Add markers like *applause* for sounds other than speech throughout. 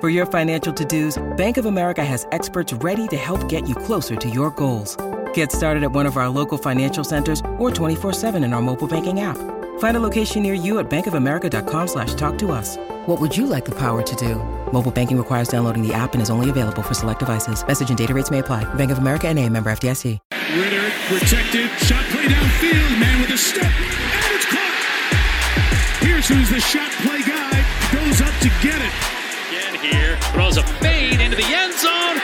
For your financial to-dos, Bank of America has experts ready to help get you closer to your goals. Get started at one of our local financial centers or 24-7 in our mobile banking app. Find a location near you at bankofamerica.com slash talk to us. What would you like the power to do? Mobile banking requires downloading the app and is only available for select devices. Message and data rates may apply. Bank of America and a member FDIC. Ridder protected, shot play downfield, man with a step, and it's caught. Here's who's the shot play guy, goes up to get it. Again here, throws a fade into the end zone.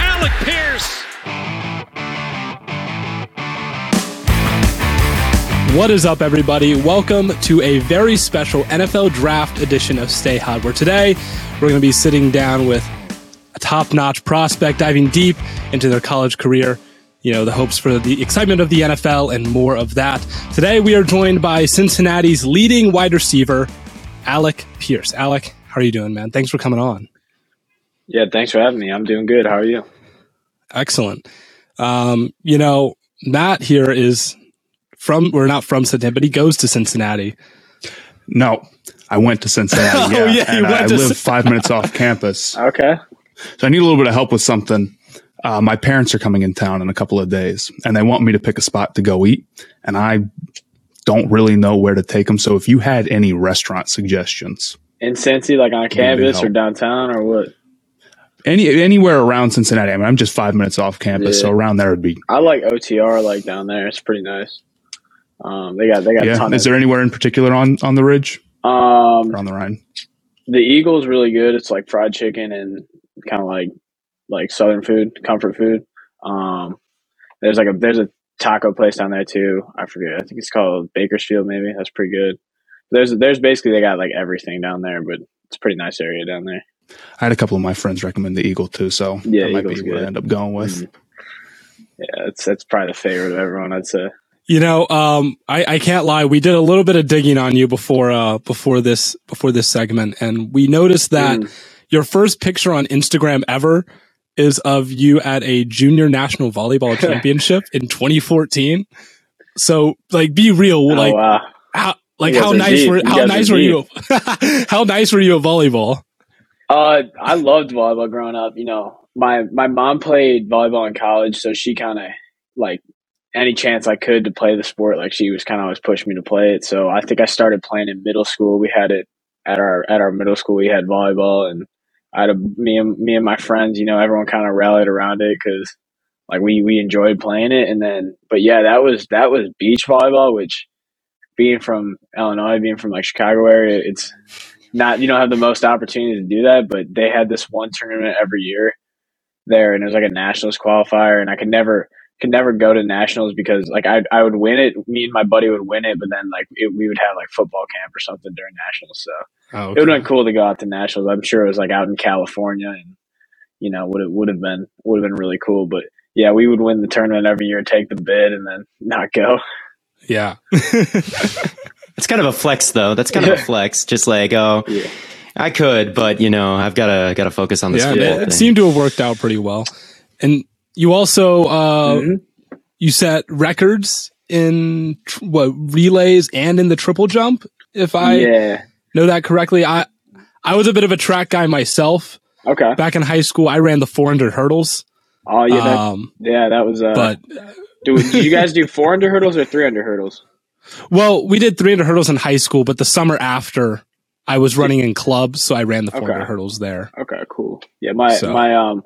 Alec Pierce. What is up, everybody? Welcome to a very special NFL Draft edition of Stay Hot, where today we're going to be sitting down with a top notch prospect, diving deep into their college career, you know, the hopes for the excitement of the NFL and more of that. Today we are joined by Cincinnati's leading wide receiver, Alec Pierce. Alec, how are you doing, man? Thanks for coming on. Yeah, thanks for having me. I'm doing good. How are you? Excellent. Um, you know, Matt here is from, we're not from Cincinnati, but he goes to Cincinnati. No, I went to Cincinnati. *laughs* Oh, yeah, yeah, you and went I to live Cin- five minutes off campus, *laughs* Okay. so I need a little bit of help with something. Uh, my parents are coming in town in a couple of days, and they want me to pick a spot to go eat, and I don't really know where to take them. So if you had any restaurant suggestions, In Cincy, like on campus or downtown or what? any anywhere around Cincinnati, I mean, I'm just five minutes off campus, Yeah. so around there would be. I like OTR like down there. It's pretty nice. Um, they got they got a Yeah, is there anywhere in particular on on the ridge um or on the Rhine? the Eagle's really good. It's like fried chicken and kind of like like southern food, comfort food. Um, there's like a there's a taco place down there too. I forget. I think it's called Bakersfield. Maybe that's pretty good. There's there's basically they got like everything down there, but it's a pretty nice area down there. I had a couple of my friends recommend the Eagle too, so Yeah, that might Eagle's be what I end up going with. Mhm. Yeah, it's that's probably the favorite of everyone. I'd say. You know, um, I, I can't lie. We did a little bit of digging on you before, uh, before this, before this segment. And we noticed that Mm. your first picture on Instagram ever is of you at a junior national volleyball *laughs* championship in 2014. So like, be real. Oh like, wow. how, like how nice were, You how nice were you? how nice were you at volleyball? Uh, I loved volleyball growing up. You know, my my mom played volleyball in college, so she kind of like any chance I could to play the sport, like she was kind of always pushing me to play it. So I think I started playing in middle school. We had it at our at our middle school. We had volleyball, and I had a, me and me and my friends. You know, everyone kind of rallied around it because like we we enjoyed playing it. And then, but yeah, that was that was beach volleyball, which being from Illinois, being from like Chicago area, it's not you don't have the most opportunity to do that, but they had this one tournament every year there, and it was like a nationals qualifier, and I could never could never go to nationals because like I I would win it, me and my buddy would win it, but then like it, we would have like football camp or something during nationals, so Oh, it would have been cool to go out to nationals. I'm sure it was like out in California, and you know would have would have been would have been really cool, but. Yeah, we would win the tournament every year, take the bid, and then not go. Yeah. It's kind of a flex though. That's kind of a flex. Just like, oh, Yeah. I could, but you know, I've got to got to focus on this. yeah, football it, it thing. seemed to have worked out pretty well. And you also, uh, Mhm. you set records in tr- what relays and in the triple jump if I yeah. know that correctly. I I was a bit of a track guy myself. Okay. Back in high school, I ran the 400 hurdles. Oh yeah, that, Um, yeah, that was. Uh, but do, did you guys do 400 hurdles or 300 hurdles? *laughs* well, we did 300 hurdles in high school, but the summer after, I was running in clubs, so I ran the 400 Okay. hurdles there. Okay, cool. Yeah, my So- my um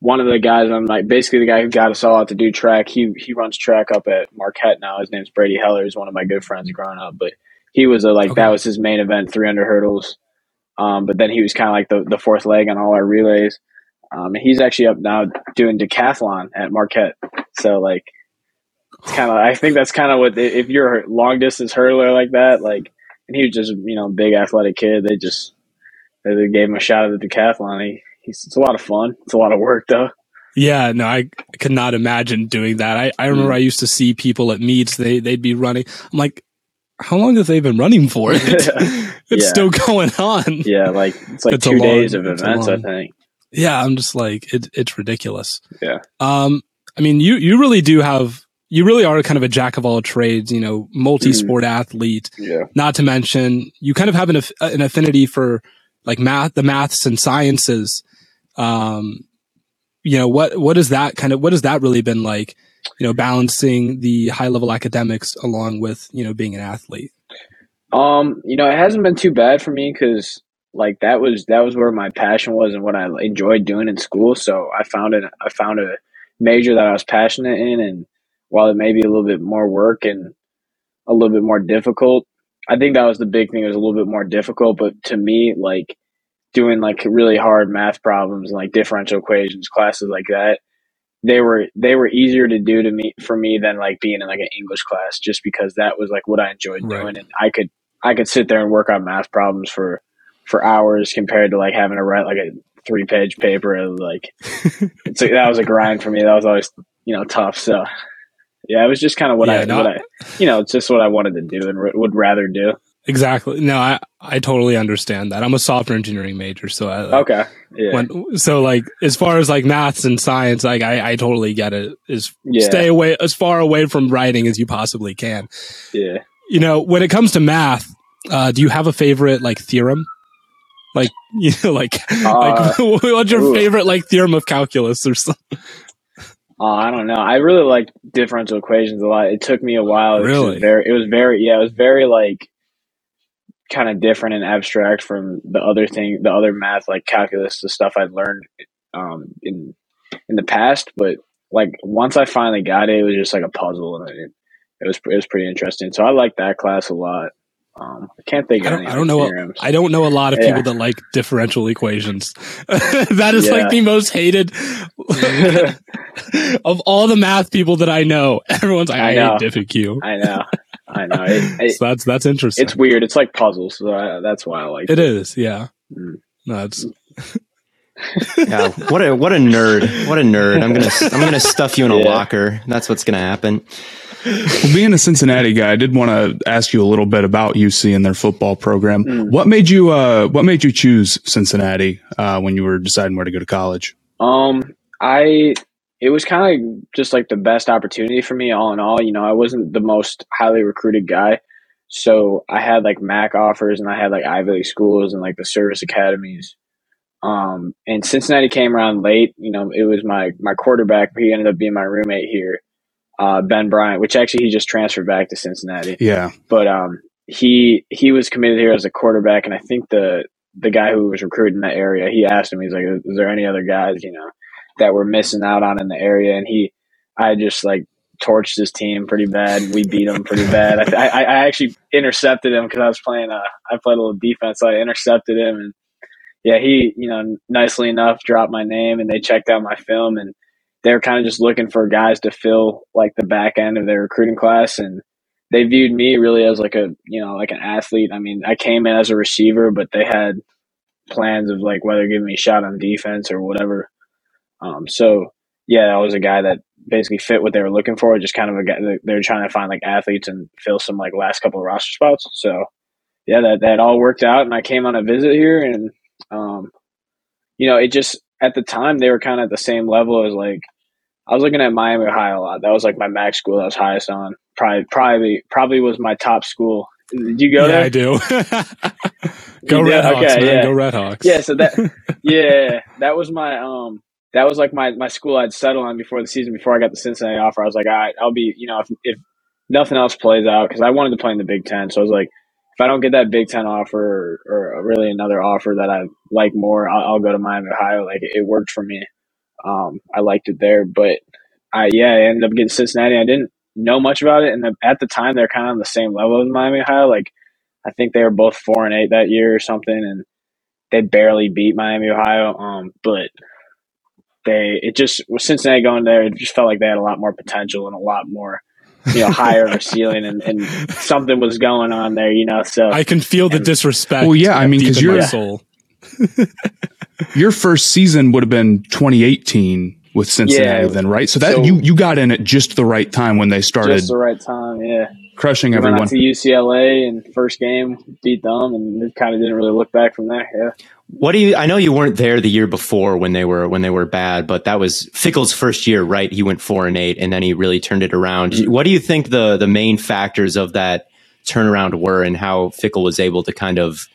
one of the guys I'm like basically the guy who got us all out to do track. He he runs track up at Marquette now. His name's Brady Heller. He's one of my good friends growing up, but he was a like Okay. that was his main event, 300 hurdles. Um, but then he was kind of like the the fourth leg on all our relays. Um, and he's actually up now doing decathlon at Marquette. So like, it's kind of I think that's kind of what if you're a long distance hurdler like that, like, and he was just you know big athletic kid. They just they they gave him a shot at the decathlon. He, he's, it's a lot of fun. It's a lot of work though. Yeah, no, I could not imagine doing that. I, I remember Mm. I used to see people at meets, they, they'd be running. I'm like, how long have they been running for? *laughs* It's, it's Yeah. still going on. Yeah, like it's like It's two long- days of events. I think. Yeah, I'm just like it, it's ridiculous. Yeah. Um, I mean, you you really do have you really are kind of a jack of all trades. You know, multi-sport athlete. Yeah. Not to mention, you kind of have an aff- an affinity for like math, the maths and sciences. Um, you know what what is that kind of what has that really been like? You know, balancing the high level academics along with you know being an athlete. Um, you know, it hasn't been too bad for me because like that was that was where my passion was and what I enjoyed doing in school. So I found it. I found a major that I was passionate in, and while it may be a little bit more work and a little bit more difficult, I think that was the big thing. It was a little bit more difficult, but to me, like doing like really hard math problems and like differential equations classes like that they were they were easier to do to me for me than like being in like an english class just because that was like what i enjoyed Right. doing and i could i could sit there and work on math problems for for hours compared to like having to write like a three page paper like *laughs* it's like, that was a grind for me that was always you know tough so yeah it was just kind of what Yeah, i no, what i you know it's just what i wanted to do and r- would rather do Exactly. No, I I totally understand that. I'm a software engineering major, so I, okay yeah when so like as far as like maths and science like i, I totally get it is Yeah. stay away as far away from writing as you possibly can yeah you know when it comes to math uh do you have a favorite like theorem like *laughs* you know like, like *laughs* what's your Uh, ooh. favorite like theorem of calculus or something Uh, I don't know. I really liked differential equations a lot. It took me a while. It Really? was very, it was very, yeah, it was very like kind of different and abstract from the other thing, the other math like calculus, the stuff I'd learned um, in in the past. But like once I finally got it, it was just like a puzzle, and it, it was it was pretty interesting. So I liked that class a lot. Um, I can't think I don't, any I don't know theorems. I don't know a lot of Yeah. people that like differential equations. *laughs* that is Yeah. like the most hated *laughs* of all the math people that I know. *laughs* Everyone's like, I, I know. hate diff and Q. I know, I know. It, it, So that's that's interesting. it's weird. It's like puzzles, so I, that's why I like It is, yeah. Mm. No, it's Yeah, what a what a nerd! What a nerd! I'm gonna I'm gonna stuff you in a Yeah. locker. That's what's gonna happen. Well, being a Cincinnati guy, I did want to ask you a little bit about UC and their football program. Mm. What made you uh, What made you choose Cincinnati uh, when you were deciding where to go to college? Um, I it was kind of just like the best opportunity for me. All in all, you know, I wasn't the most highly recruited guy, so I had like MAC offers and I had like Ivy League schools and like the service academies. Um, and Cincinnati came around late. You know, it was my my quarterback. He ended up being my roommate here, uh, Ben Bryant, which actually he just transferred back to Cincinnati Yeah, but um, he he was committed here as a quarterback, and I think the the guy who was recruiting that area, he asked him, he's like, "Is there any other guys you know that we're missing out on in the area?" And he, I just like torched his team pretty bad. We beat him pretty bad. I, I, I actually intercepted him because I was playing. Uh, I played a little defense, so I intercepted him, and yeah, he you know nicely enough dropped my name, and they checked out my film, and they were kind of just looking for guys to fill like the back end of their recruiting class, and they viewed me really as like a you know like an athlete. I mean, I came in as a receiver, but they had plans of like whether giving me a shot on defense or whatever. Um, so yeah, I was a guy that basically fit what they were looking for. Just kind of a guy they were trying to find like athletes and fill some like last couple of roster spots. So yeah, that that all worked out, and I came on a visit here, and um, you know, it just at the time they were kind of at the same level as like I was looking at Miami, Ohio a lot. That was like my MAC school. that I was highest on. Probably, probably, probably was my top school Did you go yeah, there? I do. *laughs* go Red? Hawks, Okay, man. yeah. Go Red Hawks. Yeah, so that *laughs* yeah, that was my um that was like my my school I'd settle on before the season before I got the Cincinnati offer. I was like, all right, I'll be you know if if nothing else plays out because I wanted to play in the Big Ten, so I was like, if I don't get that Big Ten offer or, or really another offer that I like more, I'll, I'll go to Miami, Ohio. Like it worked for me. Um, I liked it there, but I yeah, I ended up getting Cincinnati. I didn't know much about it, and the, at the time they're kind of on the same level as Miami, Ohio. Like I think they were both four and eight that year or something, and they barely beat Miami, Ohio. Um, but they it just with Cincinnati going there, it just felt like they had a lot more potential and a lot more, you know, higher a ceiling, and, and something was going on there, you know. So I can feel the disrespect. Well, yeah, I mean, because in you're- soul. *laughs* Your first season would have been 2018 with Cincinnati, Yeah. then, right? So that So- you you got in at just the right time when they started just the right time, yeah. crushing We went everyone. out to UCLA and first game beat them, and it kind of didn't really look back from there. Yeah. What do you? I know you weren't there the year before when they were when they were bad, but that was Fickell's first year, right? He went four and eight, and then he really turned it around. Mm-hmm. What do you think the the main factors of that turnaround were, and how Fickle was able to kind of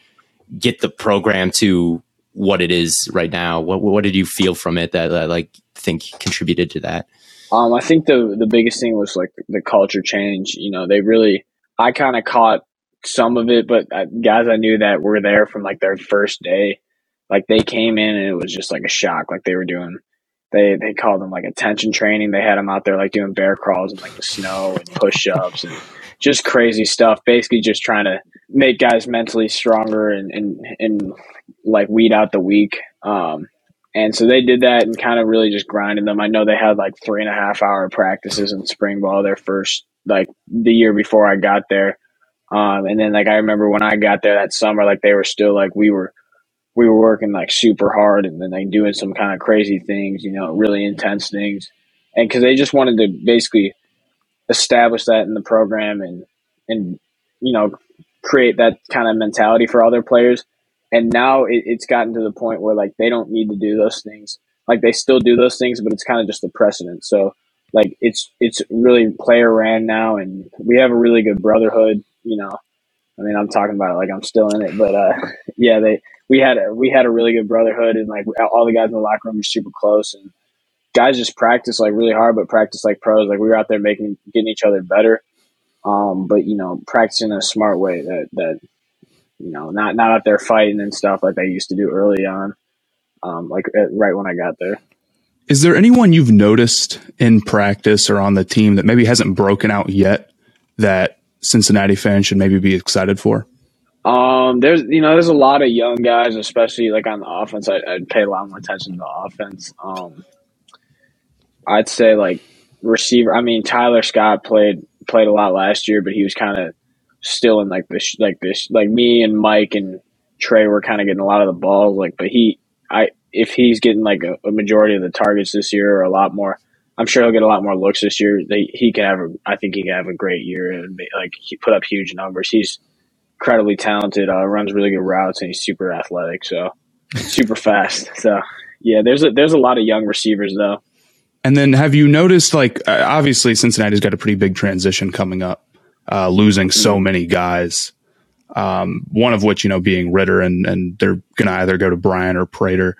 get the program to what it is right now? What what did you feel from it that uh, like think contributed to that? Um, I think the the biggest thing was like the culture change. You know, they really. I kind of caught some of it, but uh, guys I knew that were there from like their first day, like they came in and it was just like a shock. Like they were doing, they they called them like attention training. They had them out there like doing bear crawls and like the snow and push ups and just crazy stuff. Basically, just trying to make guys mentally stronger and and and like weed out the weak. Um, and so they did that and kind of really just grinded them. I know they had like three and a half hour practices in spring ball their first like the year before I got there. Um, and then like I remember when I got there that summer, like they were still like we were we were working like super hard and then like doing some kind of crazy things, you know, really intense things. And because they just wanted to basically establish that in the program and and you know create that kind of mentality for other players and now it, it's gotten to the point where like they don't need to do those things. Like they still do those things but it's kind of just the precedent. So like it's it's really player ran now and we have a really good brotherhood you know. I mean i'm talking about it like i'm still in it but uh *laughs* yeah they we had a we had a really good brotherhood and like all the guys in the locker room were super close and guys just practice like really hard but practice like pros. Like we were out there making getting each other better. Um but you know practicing in a smart way that that you know, not not out there fighting and stuff like they used to do early on, um, like right when I got there. Is there anyone you've noticed in practice or on the team that maybe hasn't broken out yet that Cincinnati fans should maybe be excited for? Um, there's you know there's a lot of young guys, especially like on the offense. I, I'd pay a lot more attention to the offense. Um, I'd say like receiver. I mean, Tyler Scott played played a lot last year, but he was kind of still in like this like this like me and Mike and Trey were kind of getting a lot of the balls. Like, but he I if he's getting like a, a majority of the targets this year or a lot more. I'm sure he'll get a lot more looks this year. They, he can have a, I think he can have a great year and be, like he put up huge numbers. He's incredibly talented. Uh, runs really good routes and he's super athletic. So *laughs* super fast. So yeah, there's a there's a lot of young receivers though. And then have you noticed, like, uh, obviously Cincinnati's got a pretty big transition coming up, uh, losing so many guys. Um, one of which, you know, being Ridder and, and they're going to either go to Bryant or Prater.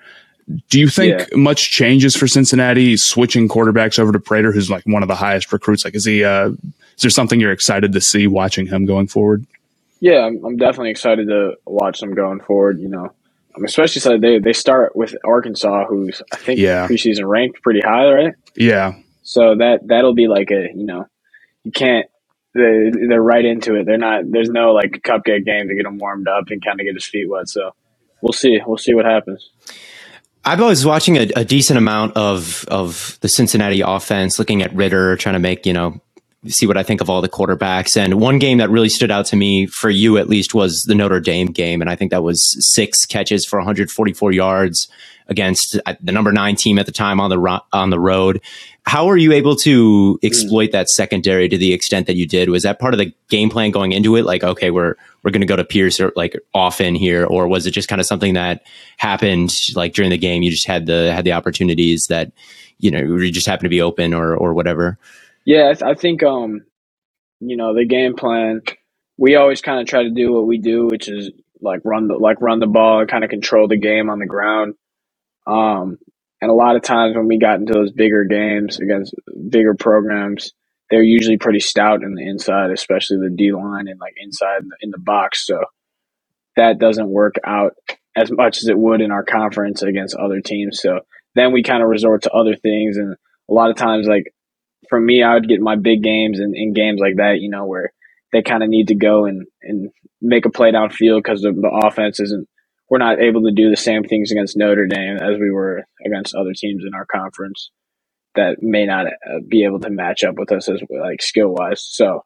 Do you think Yeah. much changes for Cincinnati switching quarterbacks over to Prater, who's like one of the highest recruits? Like, is he, uh, is there something you're excited to see watching him going forward? Yeah, I'm, I'm definitely excited to watch them going forward. You know, I'm especially excited they they start with Arkansas, who's I think Yeah. preseason ranked pretty high, right? Yeah. So that that'll be like a you know, you can't. They, they're right into it. They're not. There's no like cupcake game to get him warmed up and kind of get his feet wet. So we'll see. We'll see what happens. I was watching a, a decent amount of of the Cincinnati offense, looking at Ridder, trying to make you know see what I think of all the quarterbacks. And one game that really stood out to me, for you at least, was the Notre Dame game, and I think that was six catches for 144 yards against uh, the number nine team at the time on the ro- on the road. How were you able to exploit that secondary to the extent that you did? Was that part of the game plan going into it? Like, okay, we're we're going to go to Pierce or like often here, or was it just kind of something that happened like during the game? You just had the had the opportunities that you know you just happened to be open or or whatever. Yeah, I, I think um, you know, the game plan we always kind of try to do what we do, which is like run the like run the ball and kind of control the game on the ground. Um, and a lot of times when we got into those bigger games against bigger programs, they're usually pretty stout in the inside, especially the D line and like inside in the, in box. So that doesn't work out as much as it would in our conference against other teams. So then we kind of resort to other things. And a lot of times, like for me, I would get my big games and in games like that, you know, where they kind of need to go and, and make a play downfield because the, the offense isn't, we're not able to do the same things against Notre Dame as we were against other teams in our conference that may not uh, be able to match up with us as like skill wise. So,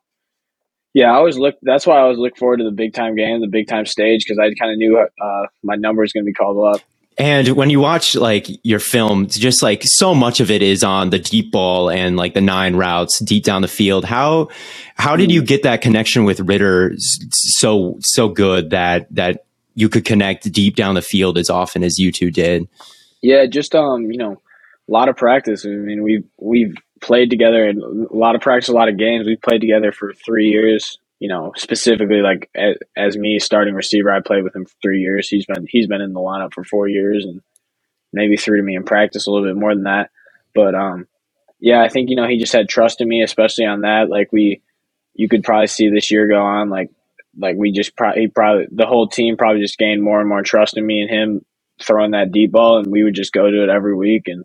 yeah, I always look. That's why I always look forward to the big time game, the big time stage, because I kind of knew uh, my number is going to be called up. And when you watch like your film, just like so much of it is on the deep ball and like the nine routes deep down the field. How how did you get that connection with Ridder so so good that that you could connect deep down the field as often as you two did? Yeah, just um, you know, a lot of practice. I mean, we we've played together in a lot of practice, a lot of games. We've played together for three years you know, specifically like as, as, me starting receiver, I played with him for three years. He's been he's been in the lineup for four years, and maybe three to me in practice a little bit more than that. But um, yeah, I think you know he just had trust in me, especially on that. Like we, you could probably see this year go on. Like like we just probably probably the whole team probably just gained more and more trust in me and him throwing that deep ball, and we would just go to it every week, and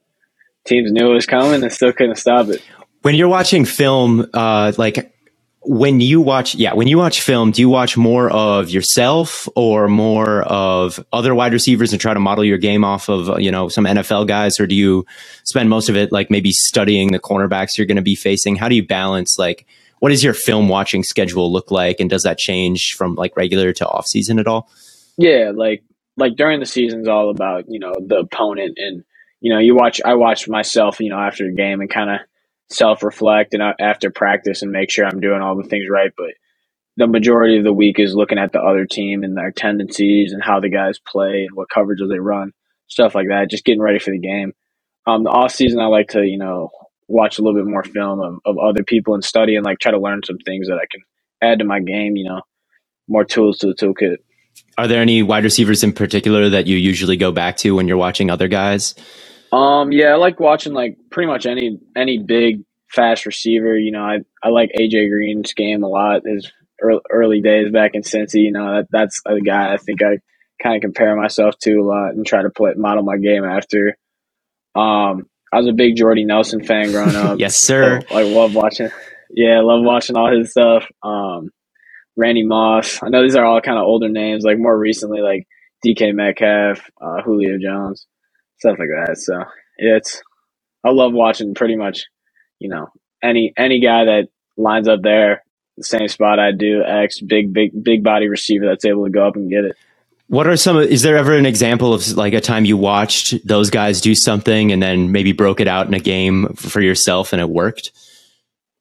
teams knew it was coming and still couldn't stop it. When you're watching film, uh, like when you watch, yeah, when you watch film, do you watch more of yourself or more of other wide receivers and try to model your game off of, you know, some NFL guys? Or do you spend most of it like maybe studying the cornerbacks you're going to be facing? How do you balance like, what does your film watching schedule look like? And does that change from like regular to off season at all? Yeah. Like, like during the season's all about, you know, the opponent and, you know, you watch, I watch myself, you know, after a game and kind of, self reflect and uh, after practice and make sure I'm doing all the things right. But the majority of the week is looking at the other team and their tendencies and how the guys play and what coverages they run, stuff like that. Just getting ready for the game. Um, the off season, I like to you know watch a little bit more film of, of other people and study and like try to learn some things that I can add to my game. You know, more tools to the toolkit. Are there any wide receivers in particular that you usually go back to when you're watching other guys? Um, yeah, I like watching like pretty much any any big fast receiver. You know, I I like AJ Green's game a lot. His early, early days back in Cincy, you know, that that's a guy I think I kind of compare myself to a lot and try to play model my game after. Um, I was a big Jordy Nelson fan growing *laughs* up. yes, sir. I love watching. Yeah, love watching all his stuff. Um, Randy Moss. I know these are all kind of older names. Like more recently, like DK Metcalf, uh, Julio Jones stuff like that. So it's I love watching pretty much, you know, any any guy that lines up there, the same spot I do, X big big big body receiver that's able to go up and get it. What are some? Is there ever an example of like a time you watched those guys do something and then maybe broke it out in a game for yourself and it worked?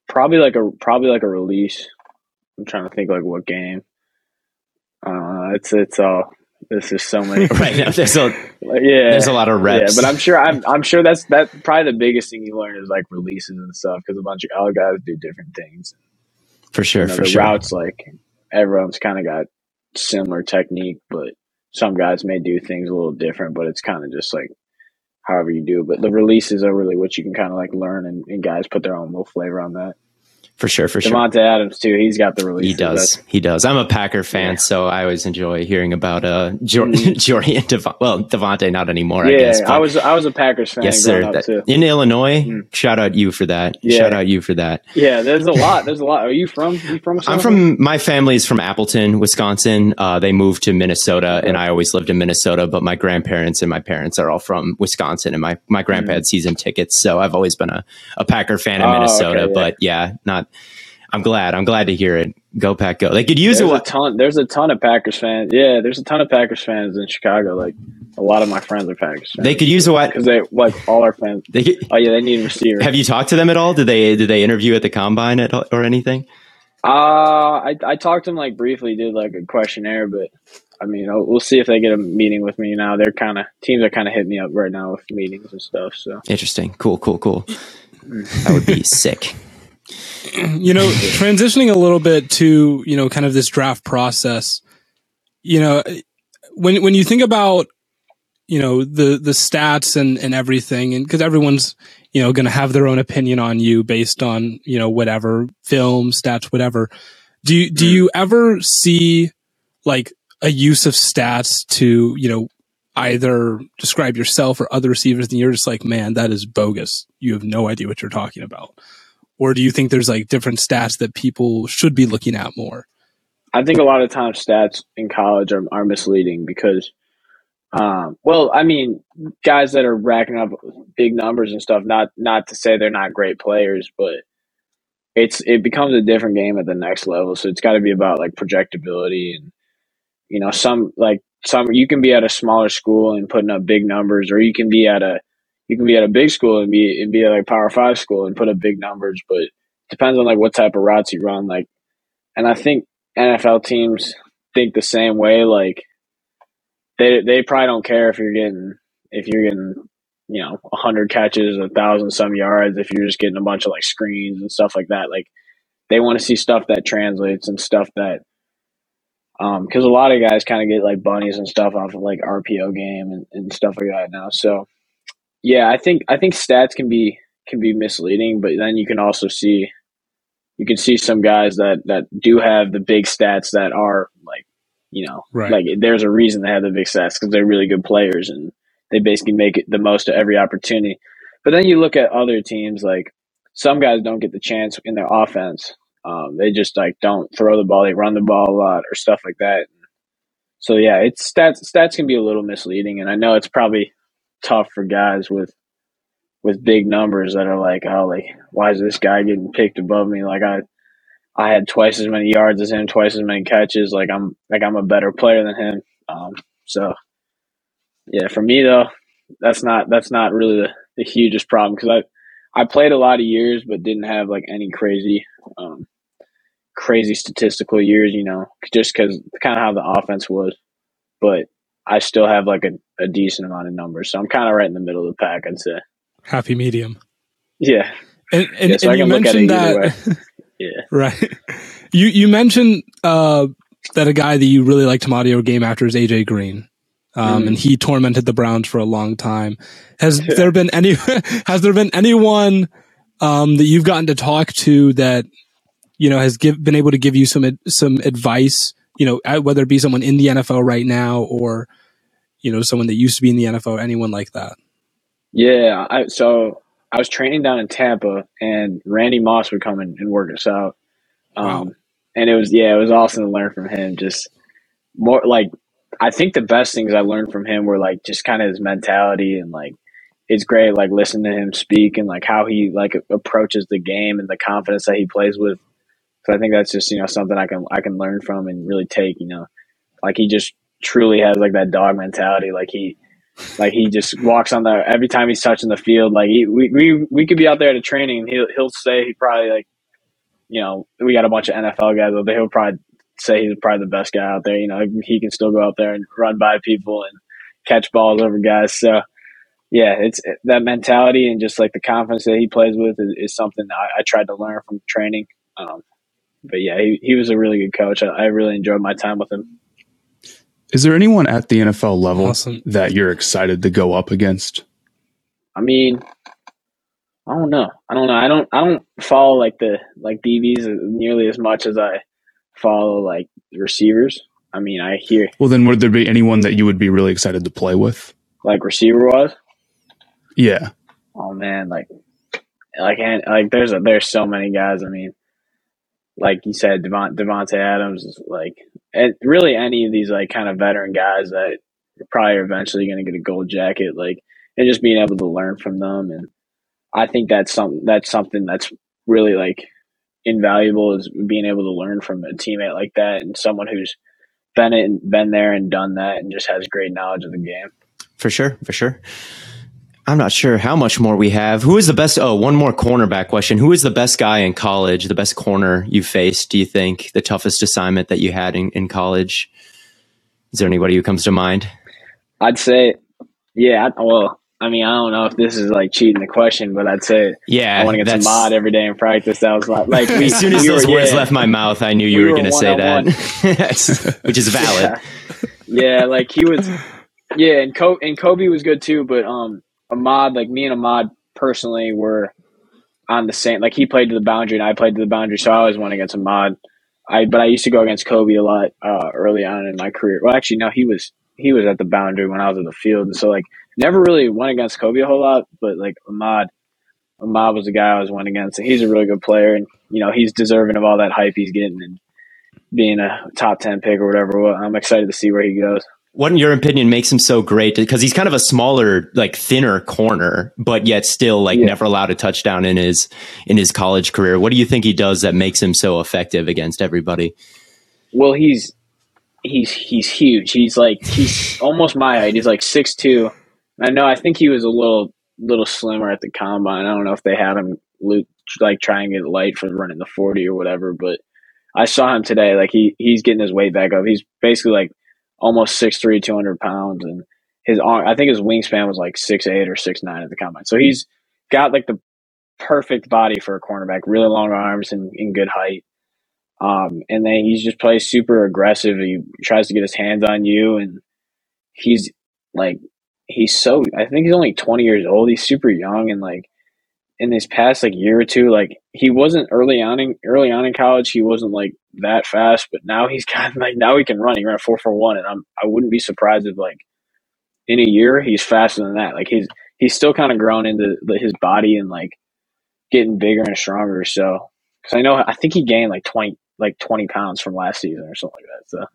Probably like a probably like a release. I'm trying to think like what game. Uh, it's it's all there's just so many. *laughs* right now, there's a yeah, there's a lot of reps. Yeah, but I'm sure I'm I'm sure that's that probably the biggest thing you learn is like releases and stuff because a bunch of other guys do different things. For sure, you know, for the sure. Routes like everyone's kind of got similar technique, but some guys may do things a little different. But it's kind of just like however you do. But the releases are really what you can kind of like learn, and, and guys put their own little flavor on that. For sure, for sure. Davante Adams too. He's got the release. He does. He does. I'm a Packer fan, yeah. so I always enjoy hearing about uh Jor- mm. *laughs* Jordy and Devon- well Davante not anymore. Yeah, I guess. I was I was a Packers fan. Yes, sir. That, in Illinois, mm. shout out you for that. Yeah. Shout out you for that. Yeah, there's a lot. There's a lot. Are you from? Are you from? I'm from. My family's from Appleton, Wisconsin. Uh, they moved to Minnesota, and I always lived in Minnesota. But my grandparents and my parents are all from Wisconsin, and my my grandpa mm. had season tickets, so I've always been a, a Packer fan in oh, Minnesota. Okay, yeah. But yeah, not I'm glad. I'm glad to hear it. Go Pack, go! They could use there's it. A ton. There's a ton of Packers fans. Yeah, there's a ton of Packers fans in Chicago. Like a lot of my friends are Packers fans. They could use a what? Because they like all our fans. They could, oh yeah, they need a receiver. Have you talked to them at all? Did they did they interview at the combine at, or anything? Uh I I talked to them like briefly. Did like a questionnaire, but I mean, we'll see if they get a meeting with me now. They're kind of teams are kind of hitting me up right now with meetings and stuff. So interesting, cool, cool, cool. that would be sick. *laughs* you know, transitioning a little bit to, you know, kind of this draft process, you know, when, when you think about, you know, the, the stats and, and everything, and cause everyone's, you know, going to have their own opinion on you based on, you know, whatever film stats, whatever. Do you, do you ever see like a use of stats to, you know, either describe yourself or other receivers and you're just like, man, that is bogus. You have no idea what you're talking about. Or do you think there's like different stats that people should be looking at more? I think a lot of times stats in college are, are misleading because, um, well, I mean, guys that are racking up big numbers and stuff, not, not to say they're not great players, but it's, it becomes a different game at the next level. So it's got to be about like projectability and, you know, some like some you can be at a smaller school and putting up big numbers, or you can be at a you can be at a big school and be and be at like Power Five school and put up big numbers. But it depends on like what type of routes you run. Like, and I think NFL teams think the same way. Like, they they probably don't care if you're getting if you're getting you know hundred catches, a thousand some yards, if you're just getting a bunch of like screens and stuff like that. Like, they want to see stuff that translates and stuff that because um, a lot of guys kind of get like bunnies and stuff off of like RPO game and, and stuff like that now. So yeah, I think I think stats can be can be misleading, but then you can also see you can see some guys that that do have the big stats that are like you know right. like there's a reason they have the big stats because they're really good players and they basically make it the most of every opportunity. But then you look at other teams like some guys don't get the chance in their offense um, they just like don't throw the ball; they run the ball a lot or stuff like that. So yeah, it's stats. Stats can be a little misleading, and I know it's probably tough for guys with with big numbers that are like, oh, like why is this guy getting picked above me? Like I, I had twice as many yards as him, twice as many catches. Like I'm like I'm a better player than him. Um, so yeah, for me though, that's not that's not really the, the hugest problem because I I played a lot of years but didn't have like any crazy um, crazy statistical years, you know, just because kind of how the offense was. But I still have like a, a decent amount of numbers, so I'm kind of right in the middle of the pack. I'd say happy medium. Yeah, and and, yeah, so and you mentioned that. *laughs* yeah, right. You you mentioned uh, that a guy that you really liked him audio game after is AJ Green. Um, mm. and he tormented the Browns for a long time. Has *laughs* there been any, *laughs* has there been anyone, um, that you've gotten to talk to that you know, has give, been able to give you some some advice, you know, whether it be someone in the NFL right now or, you know, someone that used to be in the NFL, anyone like that? Yeah, I, so I was training down in Tampa, and Randy Moss would come in and work us out. Um, wow. And it was yeah, it was awesome to learn from him. Just more like I think the best things I learned from him were like just kind of his mentality and like it's great like listening to him speak and like how he like approaches the game and the confidence that he plays with so I think that's just you know something I can I can learn from and really take. You know, like he just truly has like that dog mentality. Like he like he just walks on the every time he's touching the field. Like he, we we we could be out there at a training and he'll he'll say he probably like you know we got a bunch of NFL guys, but he'll probably say he's probably the best guy out there. You know, he can still go out there and run by people and catch balls over guys. So yeah, it's that mentality and just like the confidence that he plays with is, is something I, I, tried to learn from training. Um, but yeah, he, he was a really good coach. I, I, really enjoyed my time with him. Is there anyone at the NFL level awesome. that you're excited to go up against? I mean, I don't know. I don't know. I don't. I don't follow like the like DBs nearly as much as I follow like receivers. I mean, I hear. Well, then would there be anyone that you would be really excited to play with? Like receiver was. Yeah. Oh man, like, like, and like, there's a, there's so many guys. I mean, like you said, Devont, Davante Adams is like, and really any of these like kind of veteran guys that probably are eventually going to get a gold jacket, like, and just being able to learn from them. And I think that's something that's something that's really like invaluable is being able to learn from a teammate like that and someone who's been it and been there and done that and just has great knowledge of the game. For sure, for sure. I'm not sure how much more we have. Who is the best? Oh, one more cornerback question. Who is the best guy in college, the best corner you faced, do you think? The toughest assignment that you had in, in college? Is there anybody who comes to mind? I'd say, yeah, well, I mean, I don't know if this is like cheating the question, but I'd say Yeah, I want to get some mod every day in practice. That was like, like *laughs* we, As soon as we those were- words yeah. left my mouth, I knew you We were were going to say that, *laughs* which is valid. yeah, like he was, yeah, and Coby, and Coby was good too. But um, Ahmad, like me and Ahmad personally were on the same. Like he played to the boundary, and I played to the boundary, so I always went against Ahmad. I but I used to go against Coby a lot uh, early on in my career. Well, actually, no, he was he was at the boundary when I was in the field, and so like never really went against Coby a whole lot. But like Ahmad, Ahmad was the guy I was went against, he's a really good player, and you know he's deserving of all that hype he's getting and being a top ten pick or whatever. Well, I'm excited to see where he goes. What, in your opinion, makes him so great? Because he's kind of a smaller, like thinner corner, but yet still like Yeah. never allowed a touchdown in his in his college career. What do you think he does that makes him so effective against everybody? Well, he's he's he's huge. He's like he's almost my height. He's like six two. I know. I think he was a little little slimmer at the combine. I don't know if they had him like try and get light for running the forty or whatever. But I saw him today. Like he he's getting his weight back up. He's basically like almost 6'3", 200 pounds, and his arm. I think his wingspan was like six eight or six nine at the combine. So he's got like the perfect body for a cornerback. Really long arms and, good height. Um, and then he just plays super aggressive. He tries to get his hands on you, and he's like, he's so. I think he's only twenty years old. He's super young, and like in this past like year or two, like he wasn't early on in early on in college. He wasn't like that fast, but now he's *laughs* got like now he can run. He ran four four one, and I'm I wouldn't be surprised if like in a year he's faster than that. Like he's he's still kind of grown into his body and like getting bigger and stronger. So because I know I think he gained like twenty like twenty pounds from last season or something like that. So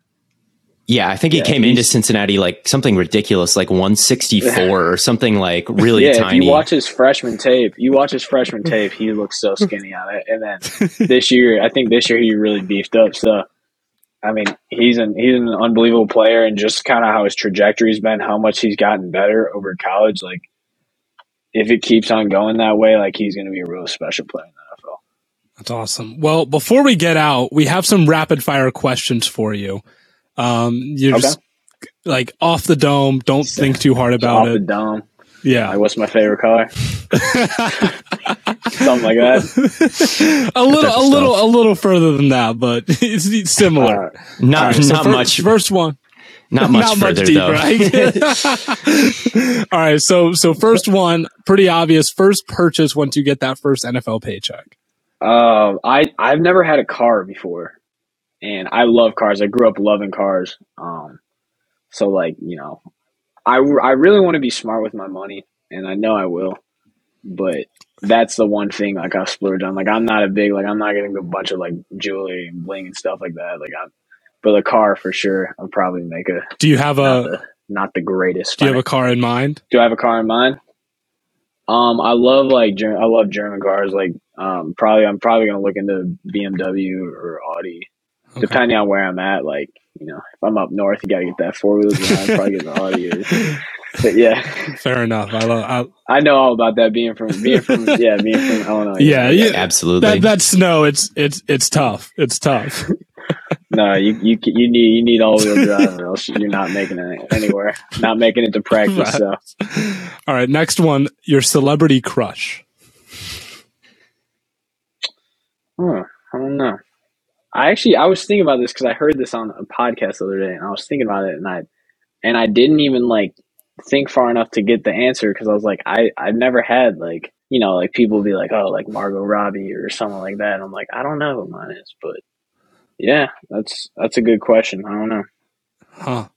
Yeah, I think he Yeah, came into Cincinnati like something ridiculous, like 164 or something like *laughs* really yeah, tiny. if you watch his freshman tape, you watch his freshman tape, he looks so skinny on it. And then this year, I think this year he really beefed up. So I mean, he's an he's an unbelievable player, and just kind of how his trajectory's been, how much he's gotten better over college. Like, if it keeps on going that way, like he's going to be a real special player in the NFL. That's awesome. Well, before we get out, we have some rapid fire questions for you. Um, you're Okay. just like off the dome. Don't think too hard about Off the it. dome. Yeah. Like, what's my favorite color? *laughs* Something like that. *laughs* a little, type a little, stuff. a little further than that, but *laughs* it's, it's similar. Uh, not All right, so not fir- much, First one, not much not much further deeper. though. right? All right, so so first one, pretty obvious. First purchase once you get that first NFL paycheck. Um, I I've never had a car before, and I love cars. I grew up loving cars. Um, so like you know, I I really want to be smart with my money, and I know I will, but that's the one thing like I splurged on. Like I'm not a big like I'm not getting a bunch of like jewelry and bling and stuff like that. Like I'm, but a car for sure. I'll probably make a Do you have not a the not the greatest. Do you have a car in mind? do I have a car in mind? Um, I love like I love German cars. Like, um, probably I'm probably gonna look into BMW or Audi, Okay. depending on where I'm at. Like, you know, if I'm up north, you gotta get that four wheels. I'd probably get an Audi. Or, but yeah, Fair enough. I love. I, I know all about that. Being from being from yeah, being from Illinois. Yeah, yeah. Absolutely. that that snow. It's it's it's tough. It's tough. *laughs* No, you you you need you need all wheel drive, or else you're not making it anywhere. Not making it to practice. So. All right, next one. Your celebrity crush. Huh, I don't know. I actually I was thinking about this because I heard this on a podcast the other day, and I was thinking about it, and I and I didn't even like think far enough to get the answer because I was like I I've never had like you know like people be like oh like Margot Robbie or something like that. And I'm like I don't know who mine is, but yeah, that's that's a good question. I don't know. Huh.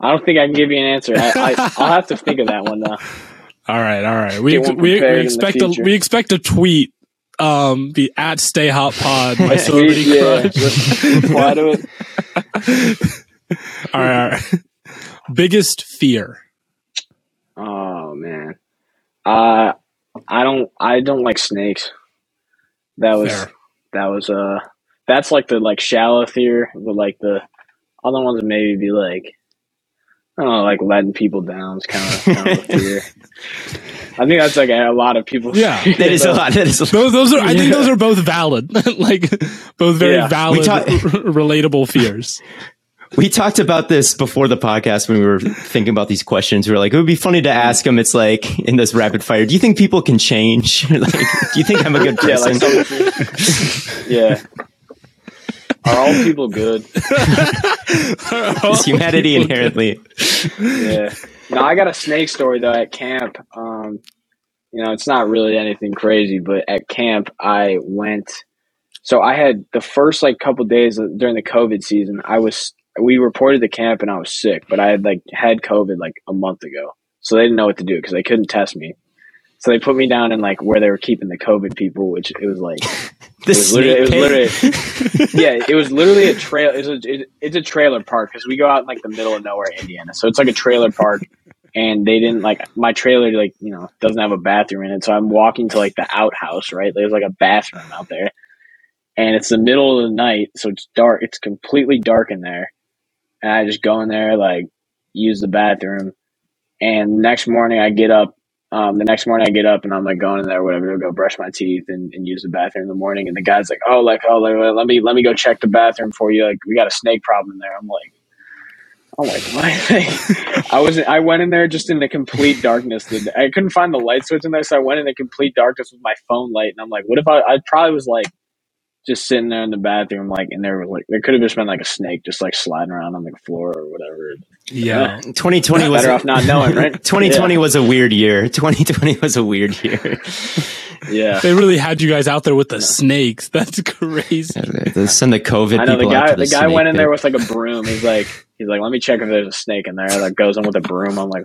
I don't think I can give you an answer. I, I *laughs* I'll have to think of that one though. All right, all right. We we, we expect a we expect a tweet. Um, the at Stay Hot Pod, *laughs* my celebrity yeah, reply *laughs* to it. all right, all right. Biggest fear. Oh man, uh, I don't. I don't like snakes. That was Fair. that was uh that's like the like shallow fear, but like the other ones would maybe be like I don't know, like letting people down is kind of kind of a *laughs* fear. I think that's like a, lot of people. Yeah. *laughs* that is a lot. That is a Those those are I think those are both valid. *laughs* like both very Yeah. valid We talk- r- relatable fears. We talked about this before the podcast when we were thinking about these questions. We were like, it would be funny to ask them. It's like in this rapid fire. Do you think people can change? *laughs* like, do you think I'm a good Yeah, person? like some- yeah. Are all people good? Is humanity inherently? Yeah. No, I got a snake story though at camp. Um, you know, it's not really anything crazy, but at camp I went. So I had the first like couple days during the COVID season. I was we reported to camp and I was sick, but I had like had COVID like a month ago, so they didn't know what to do because they couldn't test me. So they put me down in like where they were keeping the COVID people, which it was like *laughs* The it was literally, it was literally *laughs* yeah, it was literally a trail. It's a, it, it's a trailer park because we go out in like the middle of nowhere, Indiana. So it's like a trailer park, and they didn't like my trailer. Like you know, doesn't have a bathroom in it. So I'm walking to like the outhouse. Right, there's like a bathroom out there, and it's the middle of the night, so it's dark. It's completely dark in there, and I just go in there like use the bathroom, and next morning I get up um, the next morning I get up and I'm like going in there, whatever, to go brush my teeth and, and use the bathroom in the morning. And the guy's like, oh, like, oh, like, let me let me go check the bathroom for you. Like, we got a snake problem in there. I'm like, I'm like, what? *laughs* I was I went in there just in the complete darkness. I couldn't find the light switch in there, so I went in the complete darkness with my phone light. And I'm like, what if I? I probably was like just sitting there in the bathroom, like, and there was like there could have just been like a snake just like sliding around on the floor or whatever. Yeah. *laughs* 2020 was Better off not knowing, right? *laughs* 2020 Yeah. was a weird year. *laughs* 2020 was a weird year. Yeah. They really had you guys out there with the snakes. That's crazy. They send the COVID I know the people out guy. to The, the, guy went in pit. there with like a broom. He's like, he's like, let me check if there's a snake in there. Like goes in with a broom. I'm like,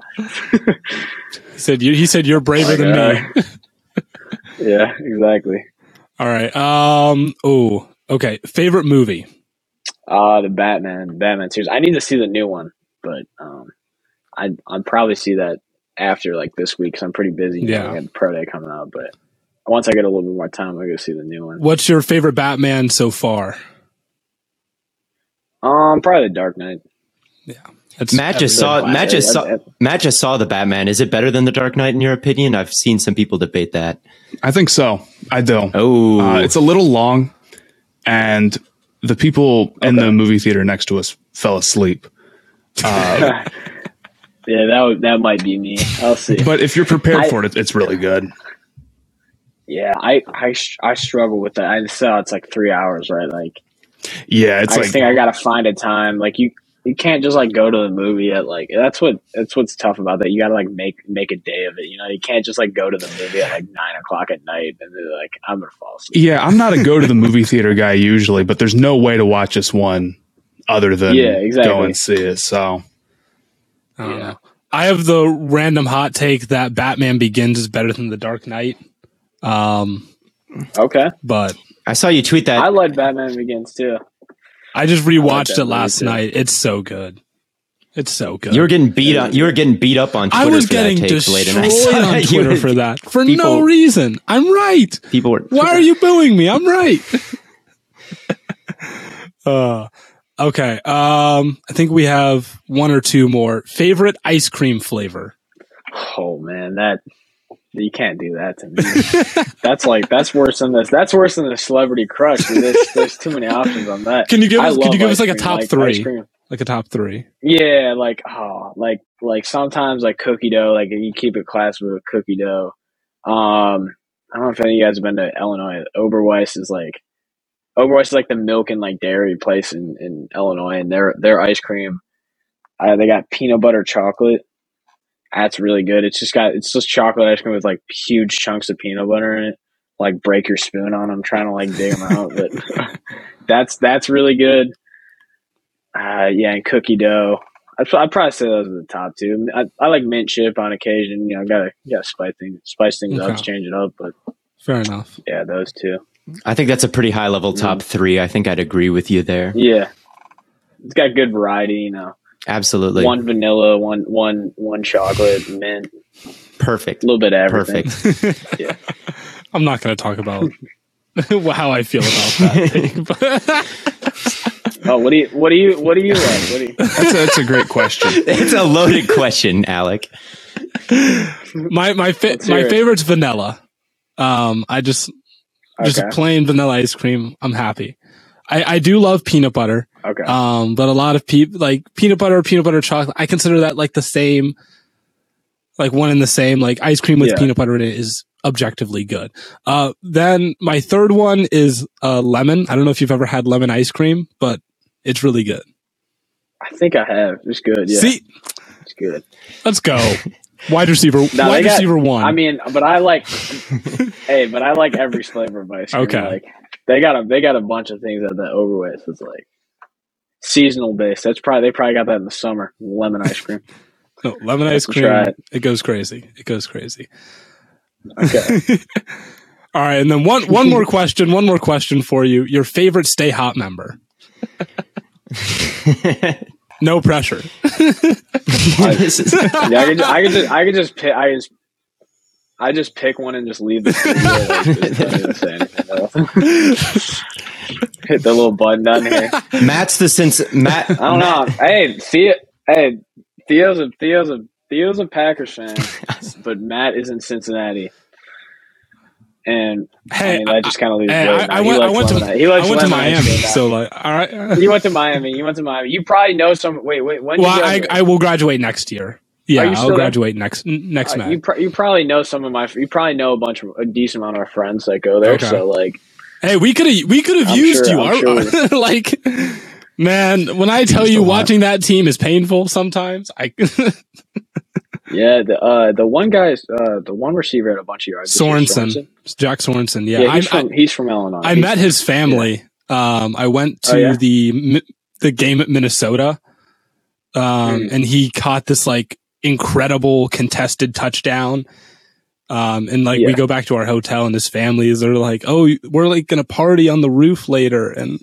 He said you he said you're braver Oh than my me. yeah, exactly. All right. Um oh, okay. Favorite movie. Uh the Batman, Batman series. I need to see the new one, but um, I I'll probably see that after like this week because I'm pretty busy. Yeah. I got pro day coming up, but once I get a little bit more time, I'll go see the new one. What's your favorite Batman so far? Um, probably the Dark Knight. That's Matt just saw a Matt just saw. Matt just saw the Batman. Is it better than the Dark Knight in your opinion? I've seen some people debate that. I think so. I do. Oh, Uh, it's a little long, and the people in the movie theater next to us fell asleep. *laughs* yeah, that would, that might be me. I'll see. But if you're prepared I- for it, it's really good. yeah, I I sh- I struggle with that. I saw it's like three hours, right? Like. Yeah, it's I like think I gotta find a time. Like you, you can't just like go to the movie at like. That's what that's what's tough about that. You gotta like make make a day of it. You know, you can't just like go to the movie at like nine o'clock at night and then like I'm gonna fall asleep. yeah. I'm not a go to the movie theater guy usually, but there's no way to watch this one other than Yeah, exactly. go and see it. So I don't know. I have the random hot take that Batman Begins is better than The Dark Knight. Um, Okay, but I saw you tweet that. I like Batman Begins too. I just I rewatched that it last too. night. It's so good. It's so good. you were getting beat on. You were getting beat up on Twitter I was for getting destroyed late, and I saw on Twitter for that for no reason. I'm right. People were. Why are you booing me? I'm right. *laughs* uh, okay. Um, I think we have one or two more. Favorite ice cream flavor? Oh man, that you can't do that to me. that's like that's worse than this. That's worse than the Celebrity Crush. There's, there's too many options on that. Can you give us? Love you give us like a top like, three? cream. Like a top three. Yeah, like oh, like like sometimes like cookie dough, like you keep it classy with cookie dough. Um, I don't know if any of you guys have been to Illinois. Oberweis is like Oberweis is like the milk and like dairy place in, in Illinois, and their their ice cream. Uh, they got peanut butter chocolate. That's really good. It's just got it's just chocolate ice cream with like huge chunks of peanut butter in it. Like break your spoon on. I'm trying to like dig them out, but *laughs* that's that's really good. Uh, yeah, and cookie dough. I'd, I'd probably say those are the top two. I, I like mint chip on occasion. You know, I gotta gotta spice things spice things up, Okay. change it up. But Fair enough. yeah, those two. I think that's a pretty high level top three. I think I'd agree with you there. Yeah, it's got good variety. You know, Absolutely. one vanilla, one one one chocolate, mint, Perfect. a little bit of everything. Perfect. *laughs* yeah. *laughs* I'm not going to talk about *laughs* how I feel about that. thing, Oh, what do you what do you what do you like? What do you? that's a, that's a great question. it's a loaded question, Alec. my my fa- my it. favorite's vanilla. Um, I just just Okay. plain vanilla ice cream. I'm happy. I, I do love peanut butter. Okay. Um, but a lot of people like peanut butter, or peanut butter chocolate. I consider that like the same, like one and the same. Like ice cream with Yeah. peanut butter in it is objectively good. Uh, then my third one is uh, lemon. I don't know if you've ever had lemon ice cream, but it's really good. I think I have. It's good. Yeah, See, it's good. let's go. *laughs* Wide receiver, No, wide got- receiver one. I mean, but I like. *laughs* hey, but I like every flavor of ice cream. Okay. Like they got a they got a bunch of things at that Oberweis. It's like seasonal based. That's probably they probably got that in the summer. Lemon ice cream. no, *laughs* oh, lemon ice cream. it. It goes crazy. It goes crazy. Okay. *laughs* All right, and then one one more question. One more question for you. Your favorite Stay Hot member? *laughs* No pressure. This is- yeah, I could, I could just I could just pick I just I just pick one and just leave the studio. Like, just don't even say anything else. Hit the little button down here. Matt's the sense. Matt. I don't know. Hey, Theo. Hey, Theo's a Theo's a Theo's a Packers fan, *laughs* but Matt is in Cincinnati, and Hey, I mean that just kind of leaves. Hey, it I. I went. I went to. he I went to Miami. So like, all right. you went to Miami. You went to Miami. You probably know some. Wait, wait. When? Well, you I. I will graduate next year. Yeah, I'll still graduate next next Uh, May. you, pr- you probably know some of my. You probably know a bunch of a decent amount of our friends that go there. Okay. So like, hey, we could have we could have used sure- you. Our- sure. *laughs* like, man, when I tell you watching that team is painful sometimes. I *laughs* yeah, the uh, the one guy's uh, the one receiver had a bunch of yards. Sorensen, Jack Sorensen. Yeah, Yeah, he's I, from he's from Illinois. I, I He's- met his family. Um, I went to Oh, yeah? the the game at Minnesota, um, Hmm. and he caught this like incredible contested touchdown. Um, and like we go back to our hotel and his families they're like, Oh, we're like going to party on the roof later. And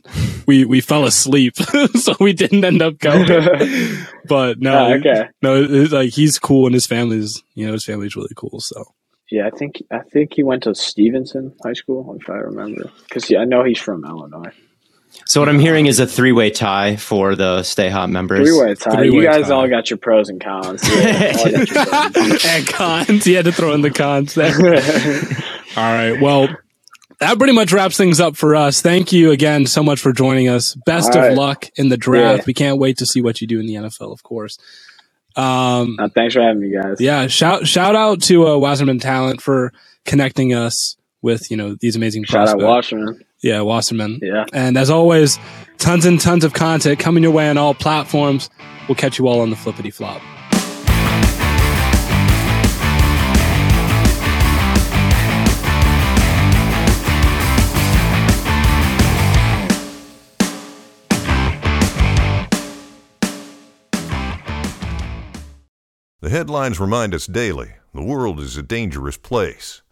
we, we fell asleep. *laughs* so we didn't end up going, *laughs* but no, Oh, okay. no, it's like he's cool and his family's, you know, his family's really cool. So Yeah, I think I think he went to Stevenson High School, if I remember, because yeah, I know he's from Illinois. So what I'm hearing is a three-way tie for the Stay Hot members. Three way tie. Three-way you guys tie. all got your pros and cons. Yeah, all got your pros and *laughs* cons. and cons. He had to throw in the cons there. *laughs* All right. Well, that pretty much wraps things up for us. Thank you again so much for joining us. Best All of luck in the draft. Yeah. We can't wait to see what you do in the NFL, of course. Um, Uh, thanks for having me, guys. yeah, shout shout out to uh, Wasserman Talent for connecting us with you know these amazing Shout out. Wasserman. Yeah, Wasserman. Yeah. And as always, tons and tons of content coming your way on all platforms. We'll catch you all on the flippity flop. The headlines remind us daily the world is a dangerous place.